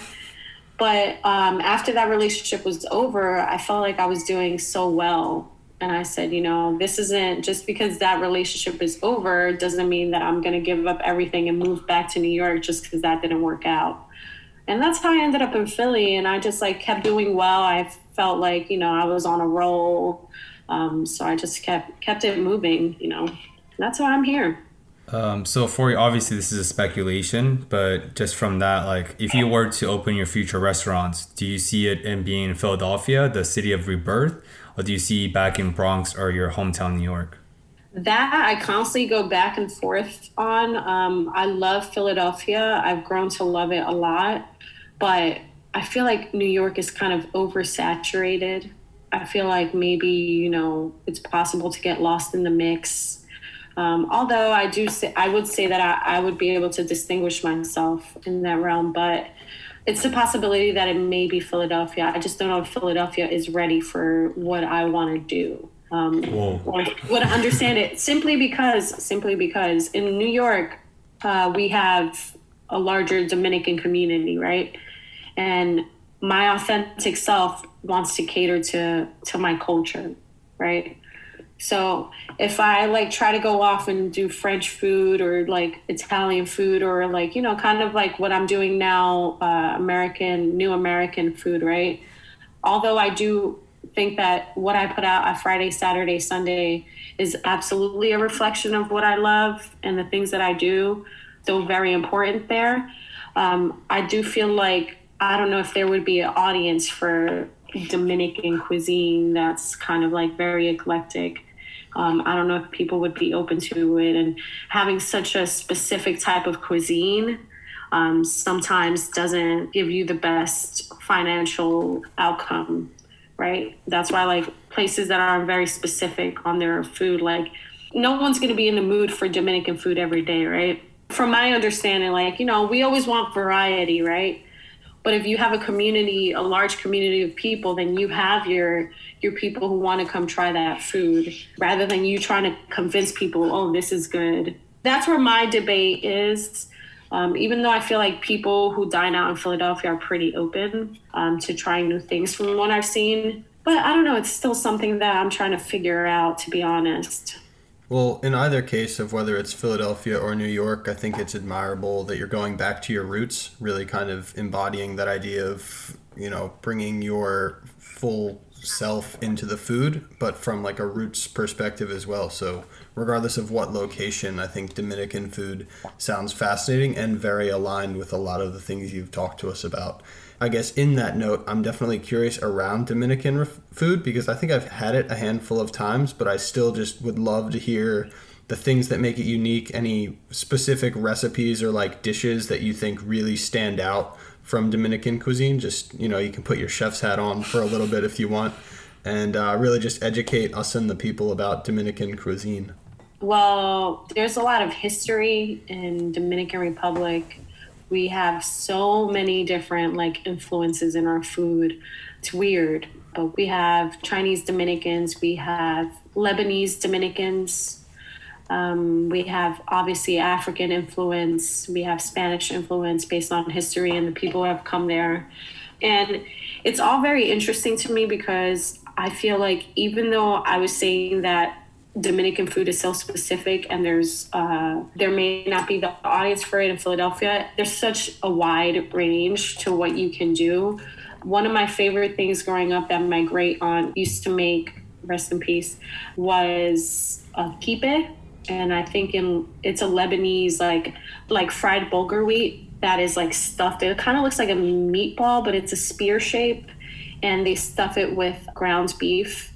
But um, after that relationship was over, I felt like I was doing so well. And I said, you know, this isn't just because that relationship is over, doesn't mean that I'm going to give up everything and move back to New York just because that didn't work out. And that's how I ended up in Philly. And I just like kept doing well. I felt like, you know, I was on a roll um, so I just kept kept it moving. You know, that's why I'm here. Um, so for you, obviously this is a speculation, but just from that, like if you were to open your future restaurants, do you see it in being in Philadelphia, the city of rebirth, or do you see back in Bronx or your hometown, New York? That I constantly go back and forth on. Um, I love Philadelphia. I've grown to love it a lot, but I feel like New York is kind of oversaturated. I feel like maybe you know it's possible to get lost in the mix. Um, although I do say I would say that I, I would be able to distinguish myself in that realm, but it's a possibility that it may be Philadelphia. I just don't know if Philadelphia is ready for what I want to do. Um, or would understand it simply because simply because in New York uh, we have a larger Dominican community, right? And my authentic self wants to cater to to my culture right so if i like try to go off and do french food or like italian food or like you know kind of like what i'm doing now uh, american new american food right although i do think that what i put out on friday saturday sunday is absolutely a reflection of what i love and the things that i do still very important there um, i do feel like I don't know if there would be an audience for Dominican cuisine that's kind of like very eclectic. Um, I don't know if people would be open to it. And having such a specific type of cuisine um, sometimes doesn't give you the best financial outcome, right? That's why, like, places that are very specific on their food, like, no one's going to be in the mood for Dominican food every day, right? From my understanding, like, you know, we always want variety, right? But if you have a community a large community of people then you have your your people who want to come try that food rather than you trying to convince people oh this is good that's where my debate is um, even though I feel like people who dine out in Philadelphia are pretty open um, to trying new things from what I've seen, but I don't know, it's still something that I'm trying to figure out, to be honest. Well, in either case of whether it's Philadelphia or New York, I think it's admirable that you're going back to your roots, really kind of embodying that idea of, you know, bringing your full self into the food, but from like a roots perspective as well. So, regardless of what location, I think Dominican food sounds fascinating and very aligned with a lot of the things you've talked to us about. I guess in that note, I'm definitely curious around Dominican food because I think I've had it a handful of times, but I still just would love to hear the things that make it unique, any specific recipes or like dishes that you think really stand out from Dominican cuisine. Just, you know, you can put your chef's hat on for a little bit if you want and uh, really just educate us and the people about Dominican cuisine. Well, there's a lot of history in Dominican Republic we have so many different like influences in our food. It's weird, but we have Chinese Dominicans, we have Lebanese Dominicans, um, we have obviously African influence, we have Spanish influence based on history and the people who have come there. And it's all very interesting to me because I feel like even though I was saying that Dominican food is so specific, and there's uh, there may not be the audience for it in Philadelphia. There's such a wide range to what you can do. One of my favorite things growing up that my great aunt used to make rest in peace, was a kipe. And I think in it's a Lebanese like like fried bulgur wheat that is like stuffed. It kind of looks like a meatball, but it's a spear shape, and they stuff it with ground beef,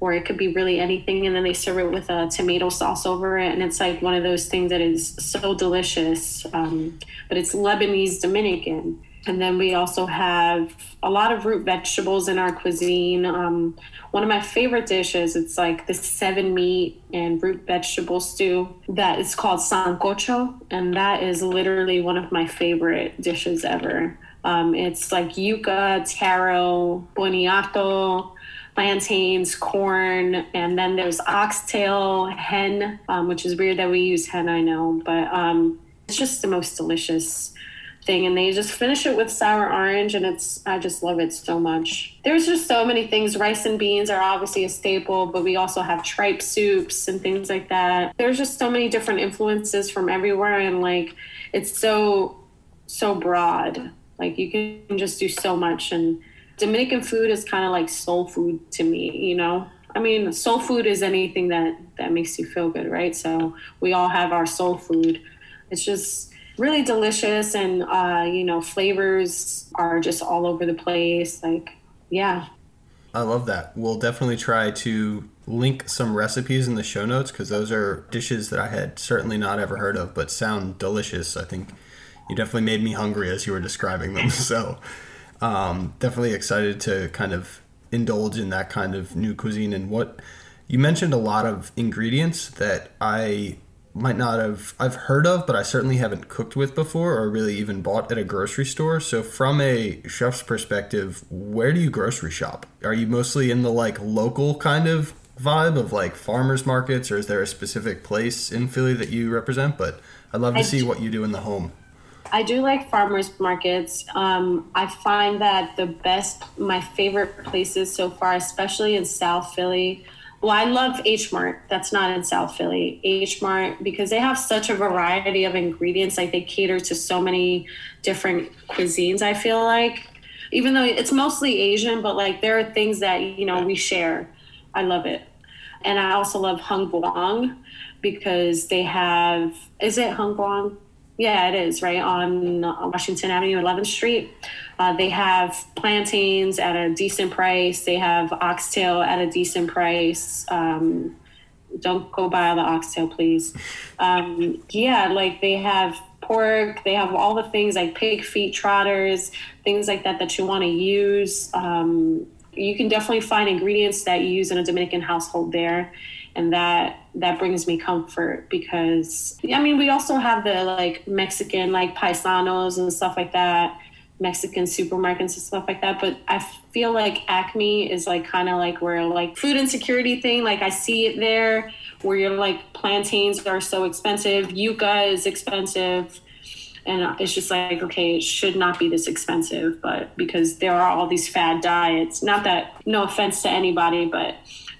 or it could be really anything, and then they serve it with a tomato sauce over it, and it's like one of those things that is so delicious. Um, but it's Lebanese Dominican. And then we also have a lot of root vegetables in our cuisine. Um, one of my favorite dishes, it's like the seven meat and root vegetable stew that is called sancocho. And that is literally one of my favorite dishes ever. Um, it's like yuca, taro, boniato, plantains, corn, and then there's oxtail, hen, um, which is weird that we use hen, I know, but um, it's just the most delicious thing and they just finish it with sour orange and it's I just love it so much. There's just so many things. Rice and beans are obviously a staple, but we also have tripe soups and things like that. There's just so many different influences from everywhere and like it's so so broad. Like you can just do so much and Dominican food is kind of like soul food to me, you know? I mean, soul food is anything that that makes you feel good, right? So we all have our soul food. It's just really delicious and uh, you know flavors are just all over the place like yeah. I love that. We'll definitely try to link some recipes in the show notes because those are dishes that i had certainly not ever heard of but sound delicious. I think you definitely made me hungry as you were describing them [laughs] so um, definitely excited to kind of indulge in that kind of new cuisine. And what you mentioned a lot of ingredients that i might not have I've heard of, but I certainly haven't cooked with before or really even bought at a grocery store. So from a chef's perspective, where do you grocery shop? Are you mostly in the like local kind of vibe of like farmers markets or is there a specific place in Philly that you represent? But I'd love to I see do, what you do in the home. I do like farmers markets. Um, I find that the best, my favorite places so far, especially in South Philly, well, I love H Mart. That's not in South Philly. H Mart because they have such a variety of ingredients. Like they cater to so many different cuisines. I feel like, even though it's mostly Asian, but like there are things that you know we share. I love it, and I also love Hung Vuong because they have. Is it Hung Vuong? Yeah, it is right on Washington Avenue, 11th Street. Uh, they have plantains at a decent price. They have oxtail at a decent price. Um, don't go buy the oxtail, please. Um, yeah, like they have pork. They have all the things like pig feet trotters, things like that that you want to use. Um, you can definitely find ingredients that you use in a Dominican household there, and that that brings me comfort because I mean we also have the like Mexican like paisanos and stuff like that Mexican supermarkets and stuff like that. But I feel like Acme is like kind of like where like food insecurity thing. Like I see it there where you're like plantains are so expensive, yuca is expensive. And it's just like, okay, it should not be this expensive, but because there are all these fad diets, not that, no offense to anybody, but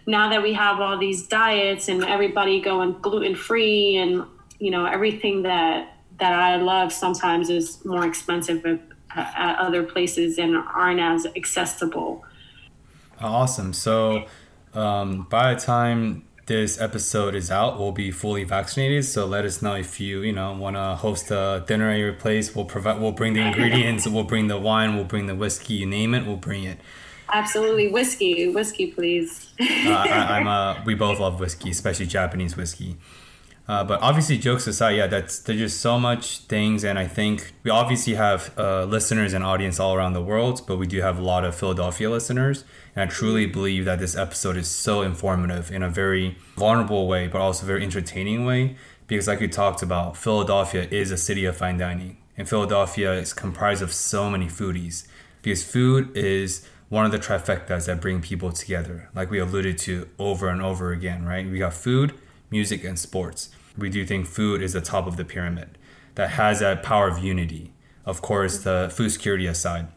now that we have all these diets and everybody going gluten free and, you know, everything that, that I love sometimes is more expensive at other places and aren't as accessible. Awesome. So um, by the time this episode is out, we'll be fully vaccinated. So let us know if you you know want to host a dinner at your place. We'll provide. We'll bring the ingredients. we'll bring the wine. We'll bring the whiskey. You name it. We'll bring it. Absolutely, whiskey, whiskey, please. uh, I, am uh, [laughs] we both love whiskey, especially Japanese whiskey. Uh, but obviously, jokes aside, yeah, that's there's just so much things, and I think we obviously have uh, listeners and audience all around the world, but we do have a lot of Philadelphia listeners, and I truly believe that this episode is so informative in a very vulnerable way, but also very entertaining way, because like we talked about, Philadelphia is a city of fine dining, and Philadelphia is comprised of so many foodies, because food is one of the trifectas that bring people together, like we alluded to over and over again, right? We got food music, and sports. We do think food is the top of the pyramid that has that power of unity. Of course, the food security aside.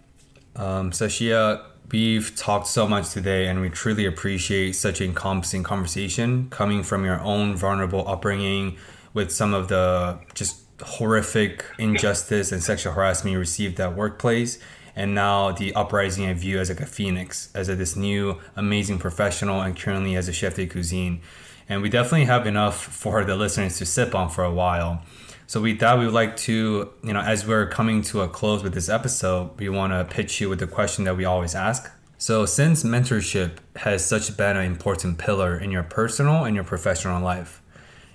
Um, Sashia, we've talked so much today, and we truly appreciate such an encompassing conversation coming from your own vulnerable upbringing with some of the just horrific injustice and sexual harassment you received at workplace and now the uprising I view as like a phoenix, as a, this new amazing professional, and currently as a chef de cuisine. And we definitely have enough for the listeners to sip on for a while. So we thought we would like to, you know, as we're coming to a close with this episode, we want to pitch you with the question that we always ask. So since mentorship has such been an important pillar in your personal and your professional life,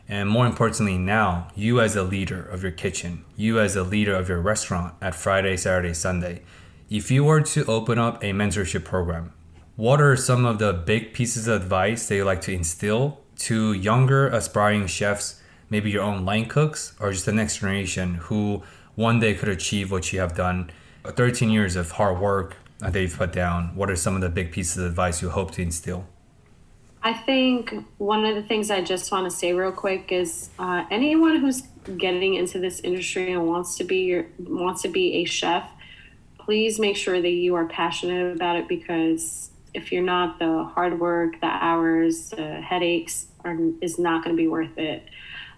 and more importantly now, you as a leader of your kitchen, you as a leader of your restaurant at Friday, Saturday, Sunday, if you were to open up a mentorship program, what are some of the big pieces of advice that you like to instill to younger aspiring chefs maybe your own line cooks or just the next generation who one day could achieve what you have done. 13 years of hard work that you've put down. What are some of the big pieces of advice you hope to instill? I think one of the things i just want to say real quick is uh, anyone who's getting into this industry and wants to be wants to be a chef please make sure that you are passionate about it because if you're not the hard work the hours the headaches are, is not going to be worth it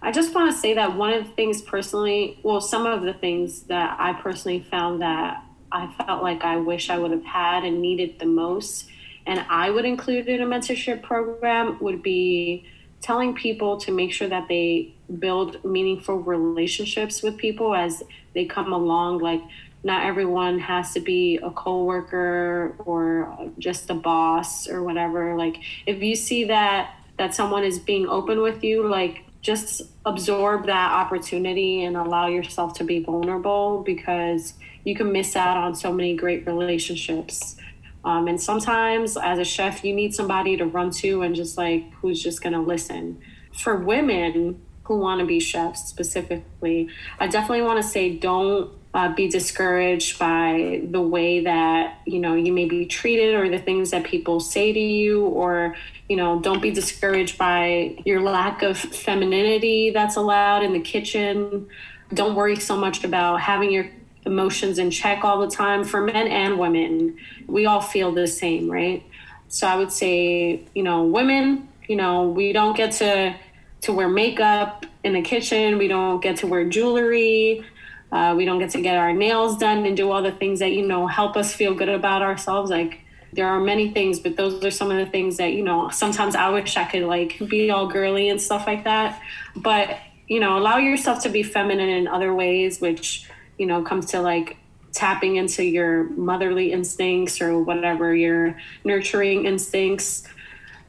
I just want to say that one of the things personally, well, some of the things that I personally found that I felt like I wish I would have had and needed the most, and I would include in a mentorship program, would be telling people to make sure that they build meaningful relationships with people as they come along. Like, not everyone has to be a coworker or just a boss or whatever. Like, if you see that that someone is being open with you, like just absorb that opportunity and allow yourself to be vulnerable because you can miss out on so many great relationships. Um, and sometimes, as a chef, you need somebody to run to and just like who's just going to listen. For women who want to be chefs specifically, I definitely want to say don't uh, be discouraged by the way that you know you may be treated or the things that people say to you or you know don't be discouraged by your lack of femininity that's allowed in the kitchen. Don't worry so much about having your emotions in check all the time for men and women. We all feel the same right? So i would say you know women you know we don't get to to wear makeup in the kitchen. We don't get to wear jewelry uh, we don't get to get our nails done and do all the things that you know help us feel good about ourselves. Like there are many things, but those are some of the things that you know. Sometimes I wish I could like be all girly and stuff like that, but you know, allow yourself to be feminine in other ways, which you know comes to like tapping into your motherly instincts or whatever your nurturing instincts.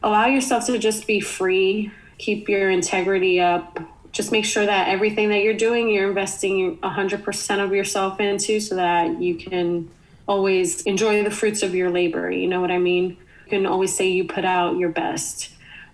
Allow yourself to just be free, keep your integrity up, just make sure that everything that you're doing, you're investing 100% of yourself into so that you can always enjoy the fruits of your labor. You know what I mean? You can always say you put out your best.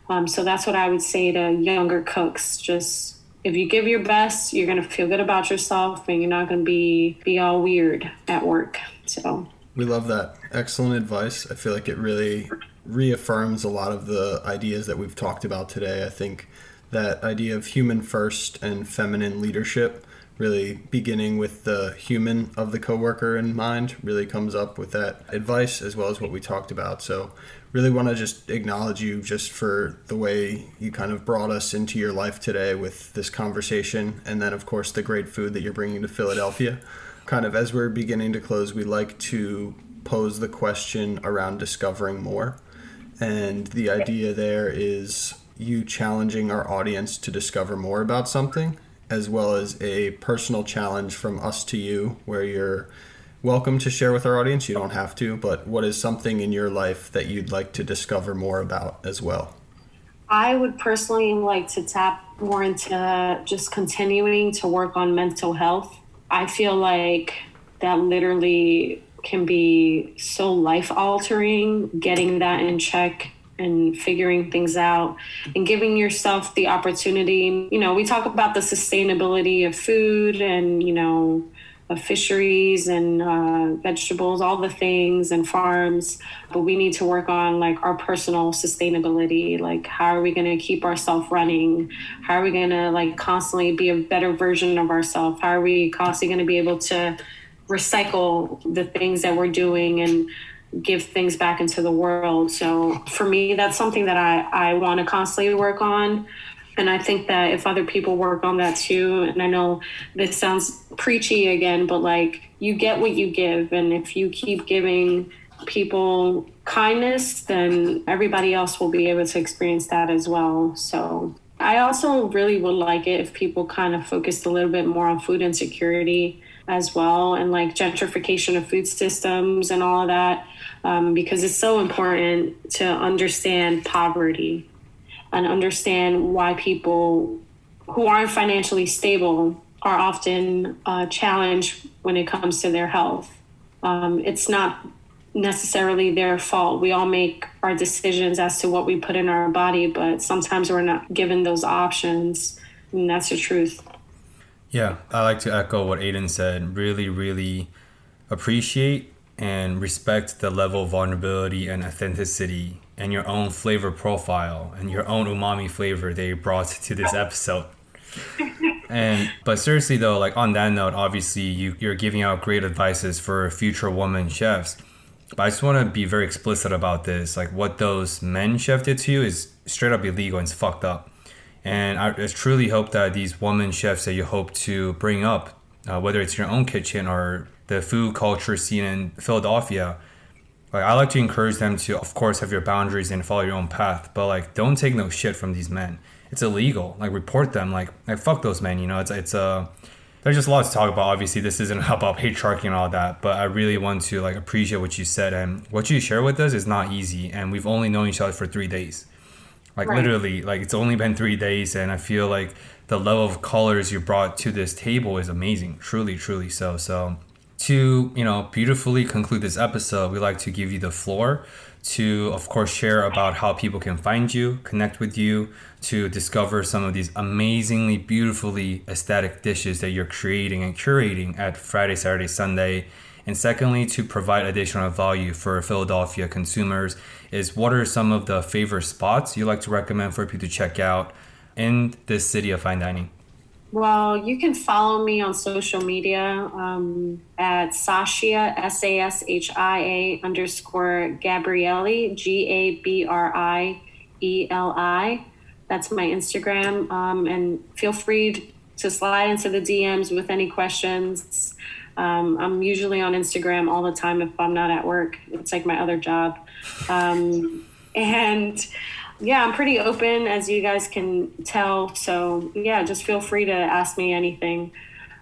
Um, so that's what I would say to younger cooks. Just if you give your best, you're going to feel good about yourself and you're not going to be, be all weird at work. So we love that. Excellent advice. I feel like it really reaffirms a lot of the ideas that we've talked about today. I think that idea of human first and feminine leadership really beginning with the human of the coworker in mind really comes up with that advice as well as what we talked about. So really want to just acknowledge you just for the way you kind of brought us into your life today with this conversation and then of course the great food that you're bringing to philadelphia. Kind of as we're beginning to close we like to pose the question around discovering more. And the idea there is you challenging our audience to discover more about something, as well as a personal challenge from us to you, where you're welcome to share with our audience. You don't have to, but what is something in your life that you'd like to discover more about as well? I would personally like to tap more into just continuing to work on mental health. I feel like that literally can be so life altering, getting that in check and figuring things out and giving yourself the opportunity. You know, we talk about the sustainability of food and, you know, of fisheries and uh, vegetables, all the things and farms. But we need to work on like our personal sustainability. Like, how are we going to keep ourselves running? How are we going to like constantly be a better version of ourselves? How are we constantly going to be able to recycle the things that we're doing and give things back into the world. So for me, that's something that I, I want to constantly work on. And I think that if other people work on that too, and I know this sounds preachy again, but like you get what you give. And if you keep giving people kindness, then everybody else will be able to experience that as well. So I also really would like it if people kind of focused a little bit more on food insecurity as well and like gentrification of food systems and all of that um, because it's so important to understand poverty and understand why people who aren't financially stable are often uh, challenged when it comes to their health. Um, it's not necessarily their fault. We all make our decisions as to what we put in our body, but sometimes we're not given those options, and that's the truth. Yeah, I like to echo what Aiden said. Really, really appreciate and respect the level of vulnerability and authenticity and your own flavor profile and your own umami flavor they brought to this episode. [laughs] and but seriously though, like on that note, obviously you you're giving out great advices for future woman chefs. But I just want to be very explicit about this. Like what those men chef did to you is straight up illegal and it's fucked up. And I truly hope that these women chefs that you hope to bring up, uh, whether it's your own kitchen or the food culture scene in Philadelphia, like I like to encourage them to, of course, have your boundaries and follow your own path. But like, don't take no shit from these men. It's illegal. Like, report them. Like, like fuck those men. You know, it's it's uh, there's just a lot to talk about. Obviously, this isn't [laughs] about patriarchy and all that. But I really want to like appreciate what you said and what you share with us is not easy. And we've only known each other for three days. Like right. literally, like it's only been three days, and I feel like the level of colors you brought to this table is amazing. Truly, truly so. So to you know beautifully conclude this episode, we like to give you the floor to of course share about how people can find you, connect with you, to discover some of these amazingly beautifully aesthetic dishes that you're creating and curating at Friday, Saturday, Sunday. And secondly, to provide additional value for Philadelphia consumers, is what are some of the favorite spots you like to recommend for people to check out in this city of fine dining? Well, you can follow me on social media um, at Sashia, S A S H I A underscore Gabrieli, G A B R I E L I. That's my Instagram. Um, and feel free to slide into the DMs with any questions. Um, I'm usually on Instagram all the time if I'm not at work. It's like my other job. Um, and yeah, I'm pretty open, as you guys can tell. So, yeah, just feel free to ask me anything.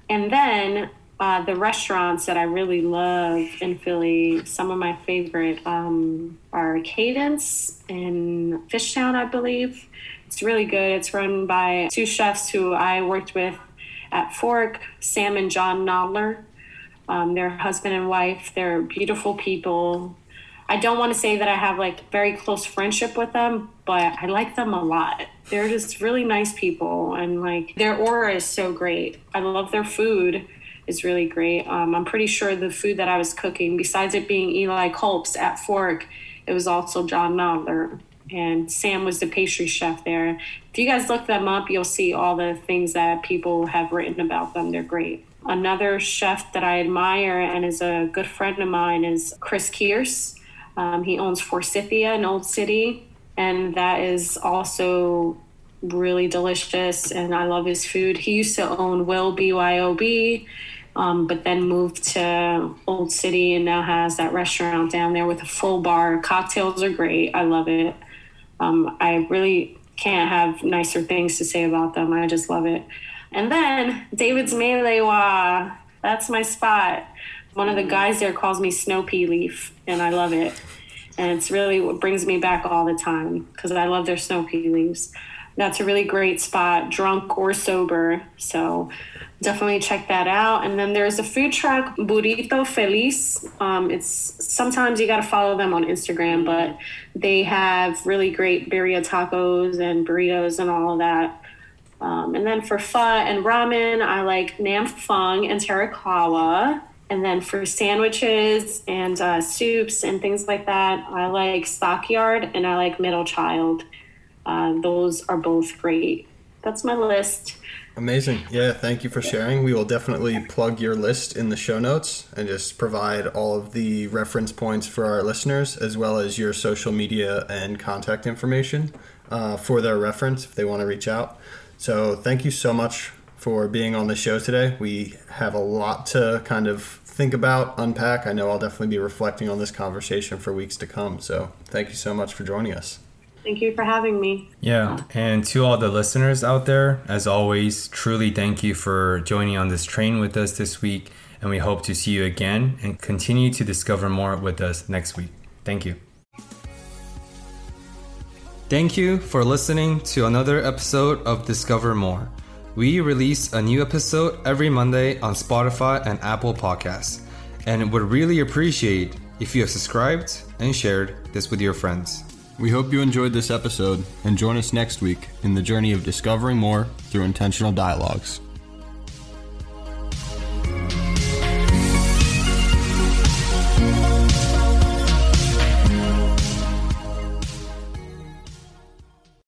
And then uh, the restaurants that I really love in Philly, some of my favorite um, are Cadence in Fishtown, I believe. It's really good. It's run by two chefs who I worked with at Fork, Sam and Jon Nodler. Um, they're husband and wife. They're beautiful people. I don't want to say that I have like very close friendship with them, but I like them a lot. They're just really nice people and like their aura is so great. I love their food is really great. Um, I'm pretty sure the food that I was cooking, besides it being Eli Kulp's at Fork, it was also Jon Nodler and Sam was the pastry chef there. If you guys look them up, you'll see all the things that people have written about them. They're great. Another chef that I admire and is a good friend of mine is Chris Kearse. Um, he owns Forsythia in Old City, and that is also really delicious. And I love his food. He used to own Will BYOB, um, but then moved to Old City and now has that restaurant down there with a full bar. Cocktails are great. I love it. Um, I really can't have nicer things to say about them. I just love it. And then David's Mai Lai Wah. That's my spot one of the guys there calls me Snow Pea Leaf, and I love it. And it's really what brings me back all the time because I love their snow pea leaves. That's a really great spot, drunk or sober. So definitely check that out. And then there's a food truck, Burrito Feliz. Um, it's sometimes you got to follow them on Instagram, but they have really great birria tacos and burritos and all of that. Um, and then for pho and ramen, I like Nam Phuong and Terakawa. And then for sandwiches and uh, soups and things like that, I like Stockyard and I like Middle Child. Uh, those are both great. That's my list. Amazing. Yeah, thank you for sharing. We will definitely plug your list in the show notes and just provide all of the reference points for our listeners, as well as your social media and contact information. uh, for their reference if they want to reach out. So thank you so much for being on the show today. We have a lot to kind of think about, unpack. I know I'll definitely be reflecting on this conversation for weeks to come. So thank you so much for joining us. Thank you for having me. Yeah, and to all the listeners out there, as always, truly thank you for joining on this train with us this week. And we hope to see you again and continue to discover more with us next week. Thank you. Thank you for listening to another episode of Discover More. We release a new episode every Monday on Spotify and Apple Podcasts, and would really appreciate if you have subscribed and shared this with your friends. We hope you enjoyed this episode and join us next week in the journey of discovering more through intentional dialogues.